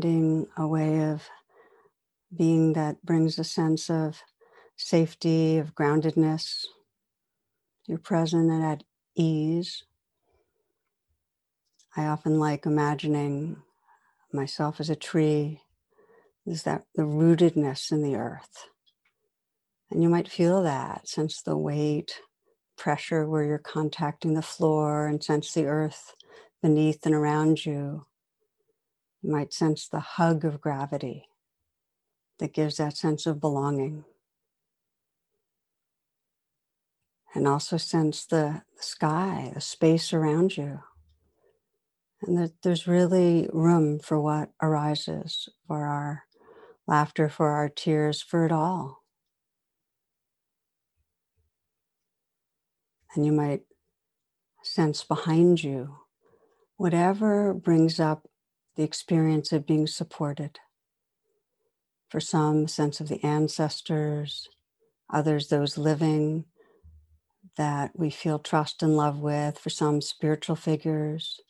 finding a way of being that brings a sense of safety, of groundedness. You're present and at ease. I often like imagining myself as a tree, is that the rootedness in the earth. And you might feel that, sense the weight, pressure where you're contacting the floor, and sense the earth beneath and around you. You might sense the hug of gravity that gives that sense of belonging. And also sense the, sky, the space around you. And that there's really room for what arises, for our laughter, for our tears, for it all. And you might sense behind you whatever brings up the experience of being supported. For some, sense of the ancestors, others, those living that we feel trust and love with, for some, spiritual figures,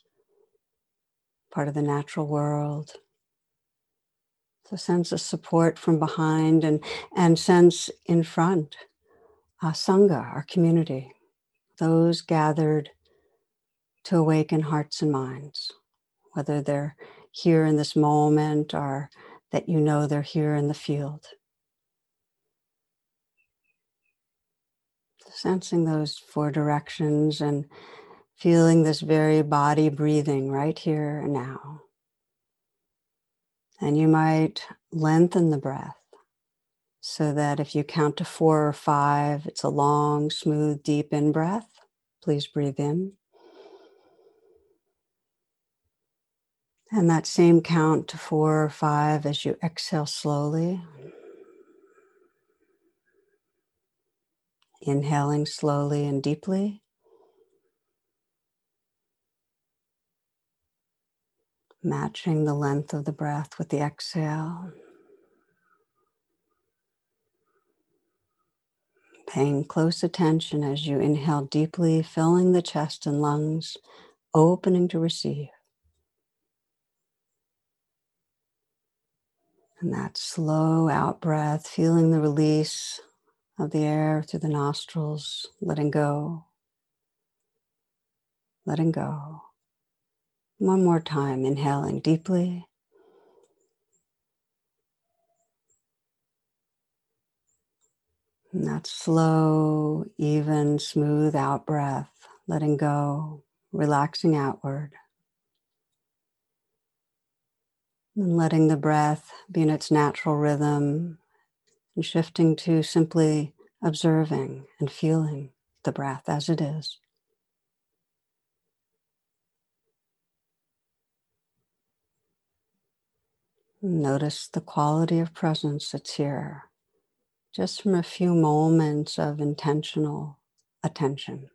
part of the natural world. So, sense of support from behind and, and sense in front, uh, Sangha, our community, those gathered to awaken hearts and minds, whether they're here in this moment or that you know they're here in the field. Sensing those four directions and feeling this very body breathing right here and now. And you might lengthen the breath so that if you count to four or five, it's a long, smooth, deep in breath. Please breathe in. And that same count to four or five as you exhale slowly. Inhaling slowly and deeply. Matching the length of the breath with the exhale. Paying close attention as you inhale deeply, filling the chest and lungs, opening to receive. And that slow out breath, feeling the release of the air through the nostrils, letting go, letting go. One more time, inhaling deeply. And that slow, even, smooth out breath, letting go, relaxing outward. And letting the breath be in its natural rhythm and shifting to simply observing and feeling the breath as it is. Notice the quality of presence that's here, just from a few moments of intentional attention.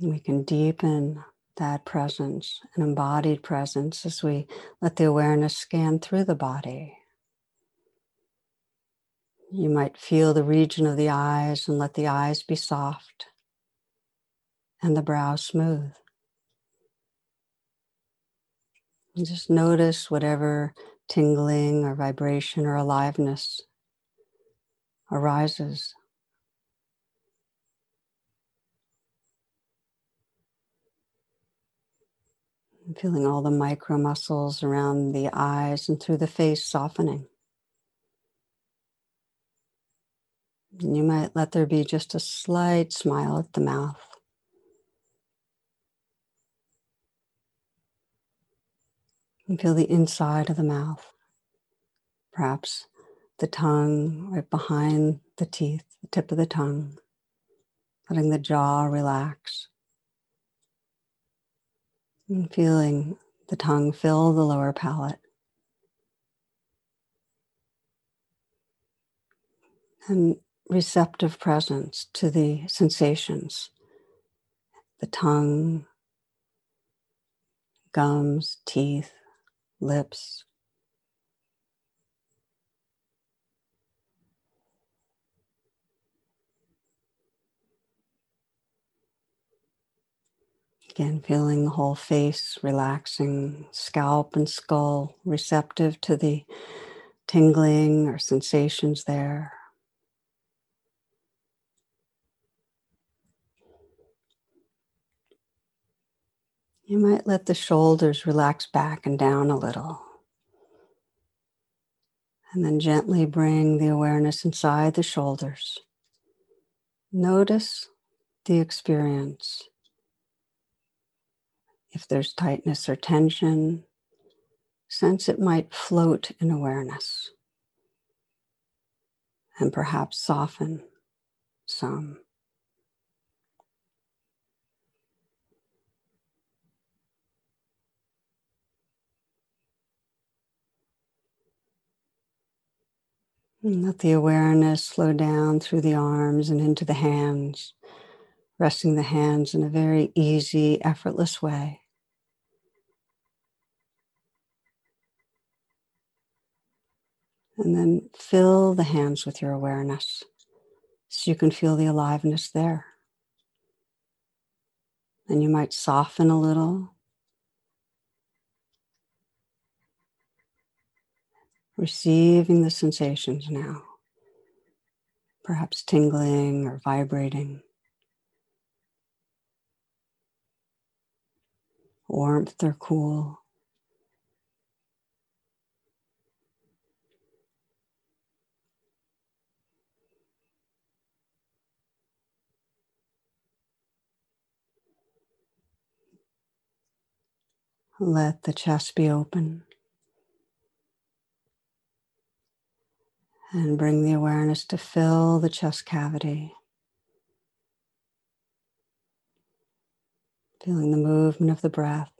We can deepen that presence, an embodied presence, as we let the awareness scan through the body. You might feel the region of the eyes and let the eyes be soft and the brow smooth. And just notice whatever tingling or vibration or aliveness arises. Feeling all the micro muscles around the eyes and through the face softening. And you might let there be just a slight smile at the mouth. And feel the inside of the mouth, perhaps the tongue right behind the teeth, the tip of the tongue, letting the jaw relax. And feeling the tongue fill the lower palate. And receptive presence to the sensations, the tongue, gums, teeth, lips. Again, feeling the whole face relaxing, scalp and skull receptive to the tingling or sensations there. You might let the shoulders relax back and down a little. And then gently bring the awareness inside the shoulders. Notice the experience. If there's tightness or tension, sense it might float in awareness and perhaps soften some. Let the awareness slow down through the arms and into the hands, resting the hands in a very easy, effortless way. And then fill the hands with your awareness so you can feel the aliveness there. And you might soften a little. Receiving the sensations now, perhaps tingling or vibrating, warmth or cool. Let the chest be open. And bring the awareness to fill the chest cavity. Feeling the movement of the breath.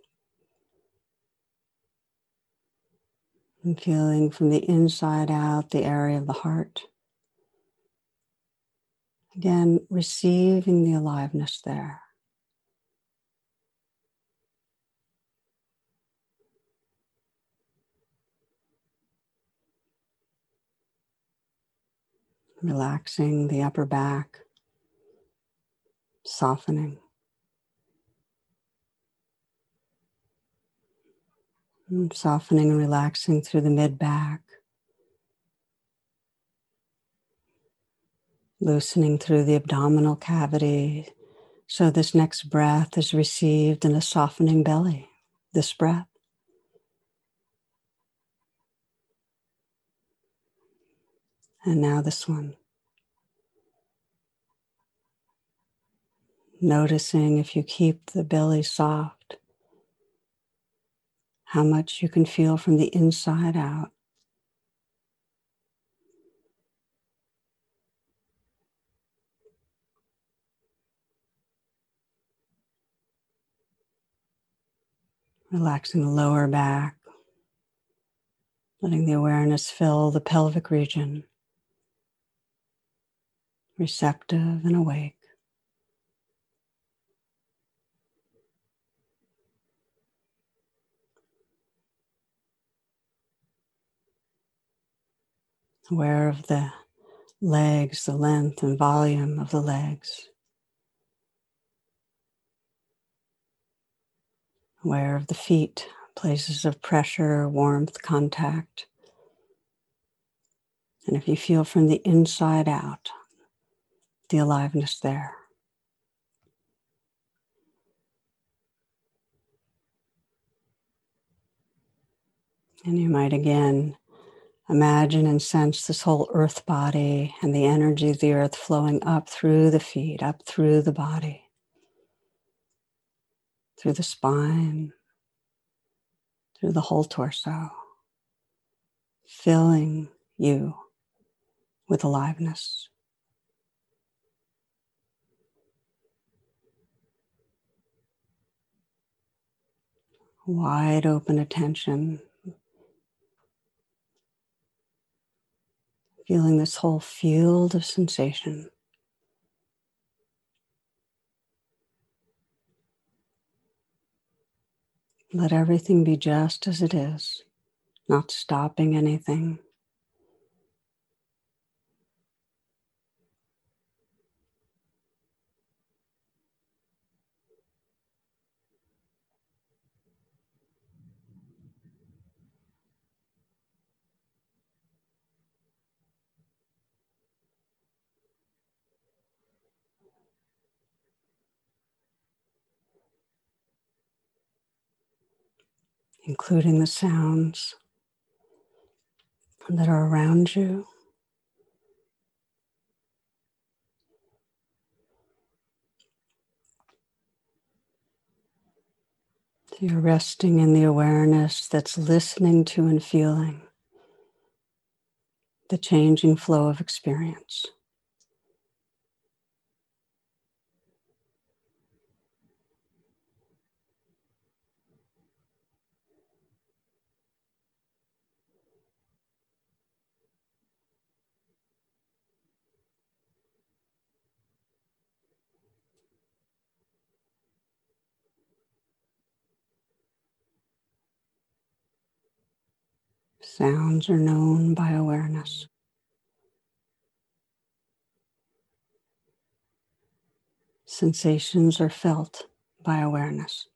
And feeling from the inside out the area of the heart. Again, receiving the aliveness there. Relaxing the upper back, softening. And softening and relaxing through the mid back, loosening through the abdominal cavity. So, this next breath is received in a softening belly. This breath. And now this one. Noticing if you keep the belly soft, how much you can feel from the inside out. Relaxing the lower back, letting the awareness fill the pelvic region receptive and awake. Aware of the legs, the length and volume of the legs. Aware of the feet, places of pressure, warmth, contact. And if you feel from the inside out, the aliveness there. And you might again Imagine and sense this whole earth body and the energy of the earth flowing up through the feet, up through the body, through the spine, through the whole torso, filling you with aliveness. Wide open attention feeling this whole field of sensation. Let everything be just as it is, not stopping anything. Including the sounds that are around you. So you're resting in the awareness that's listening to and feeling the changing flow of experience. Sounds are known by awareness. Sensations are felt by awareness.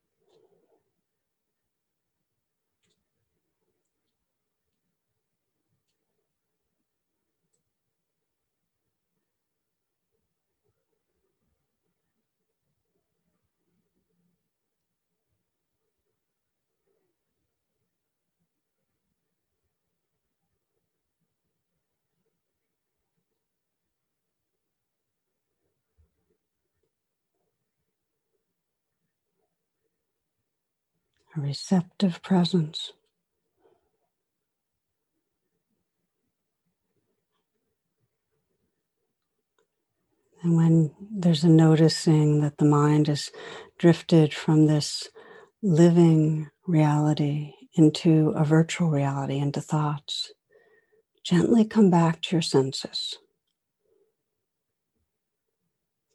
A receptive presence. And when there's a noticing that the mind has drifted from this living reality into a virtual reality, into thoughts, gently come back to your senses.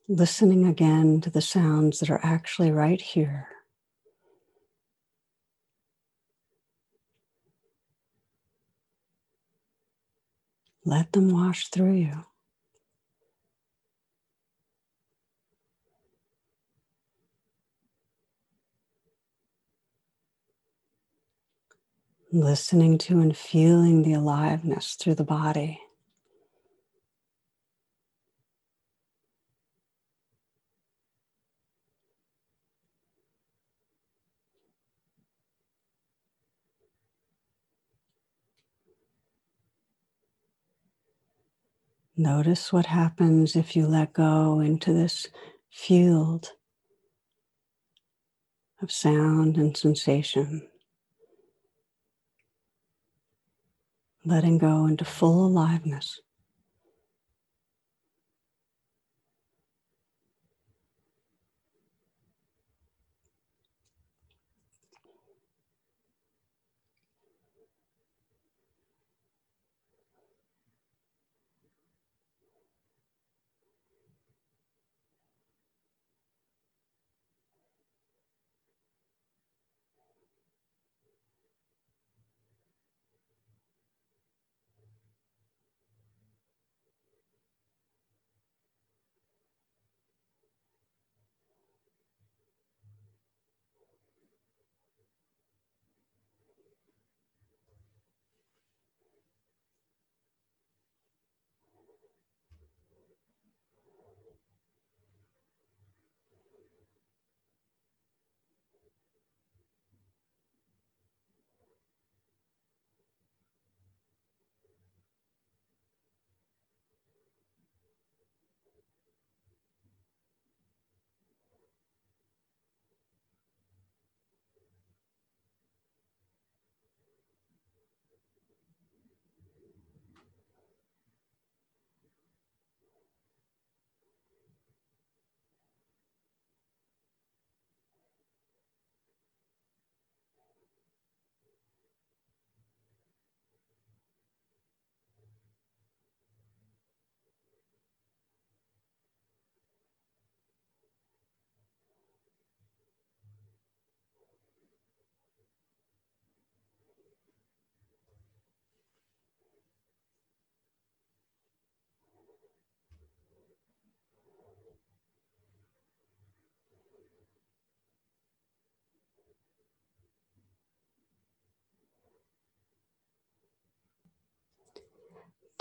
Listening again to the sounds that are actually right here. Let them wash through you. Listening to and feeling the aliveness through the body. Notice what happens if you let go into this field of sound and sensation. Letting go into full aliveness.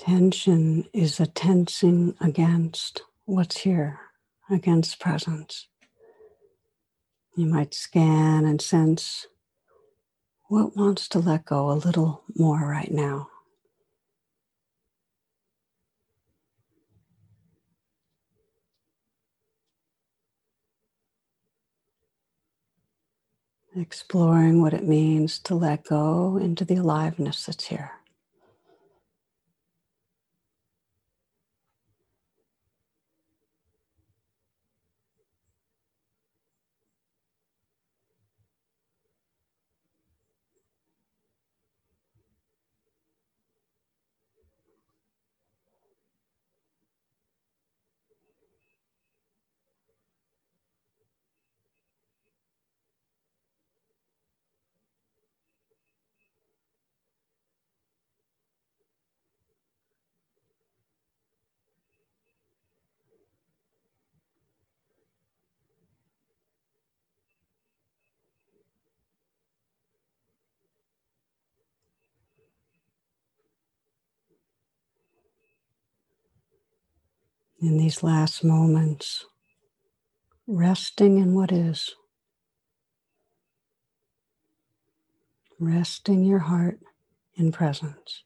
Tension is a tensing against what's here, against presence. You might scan and sense what wants to let go a little more right now. Exploring what it means to let go into the aliveness that's here. In these last moments, resting in what is, resting your heart in presence.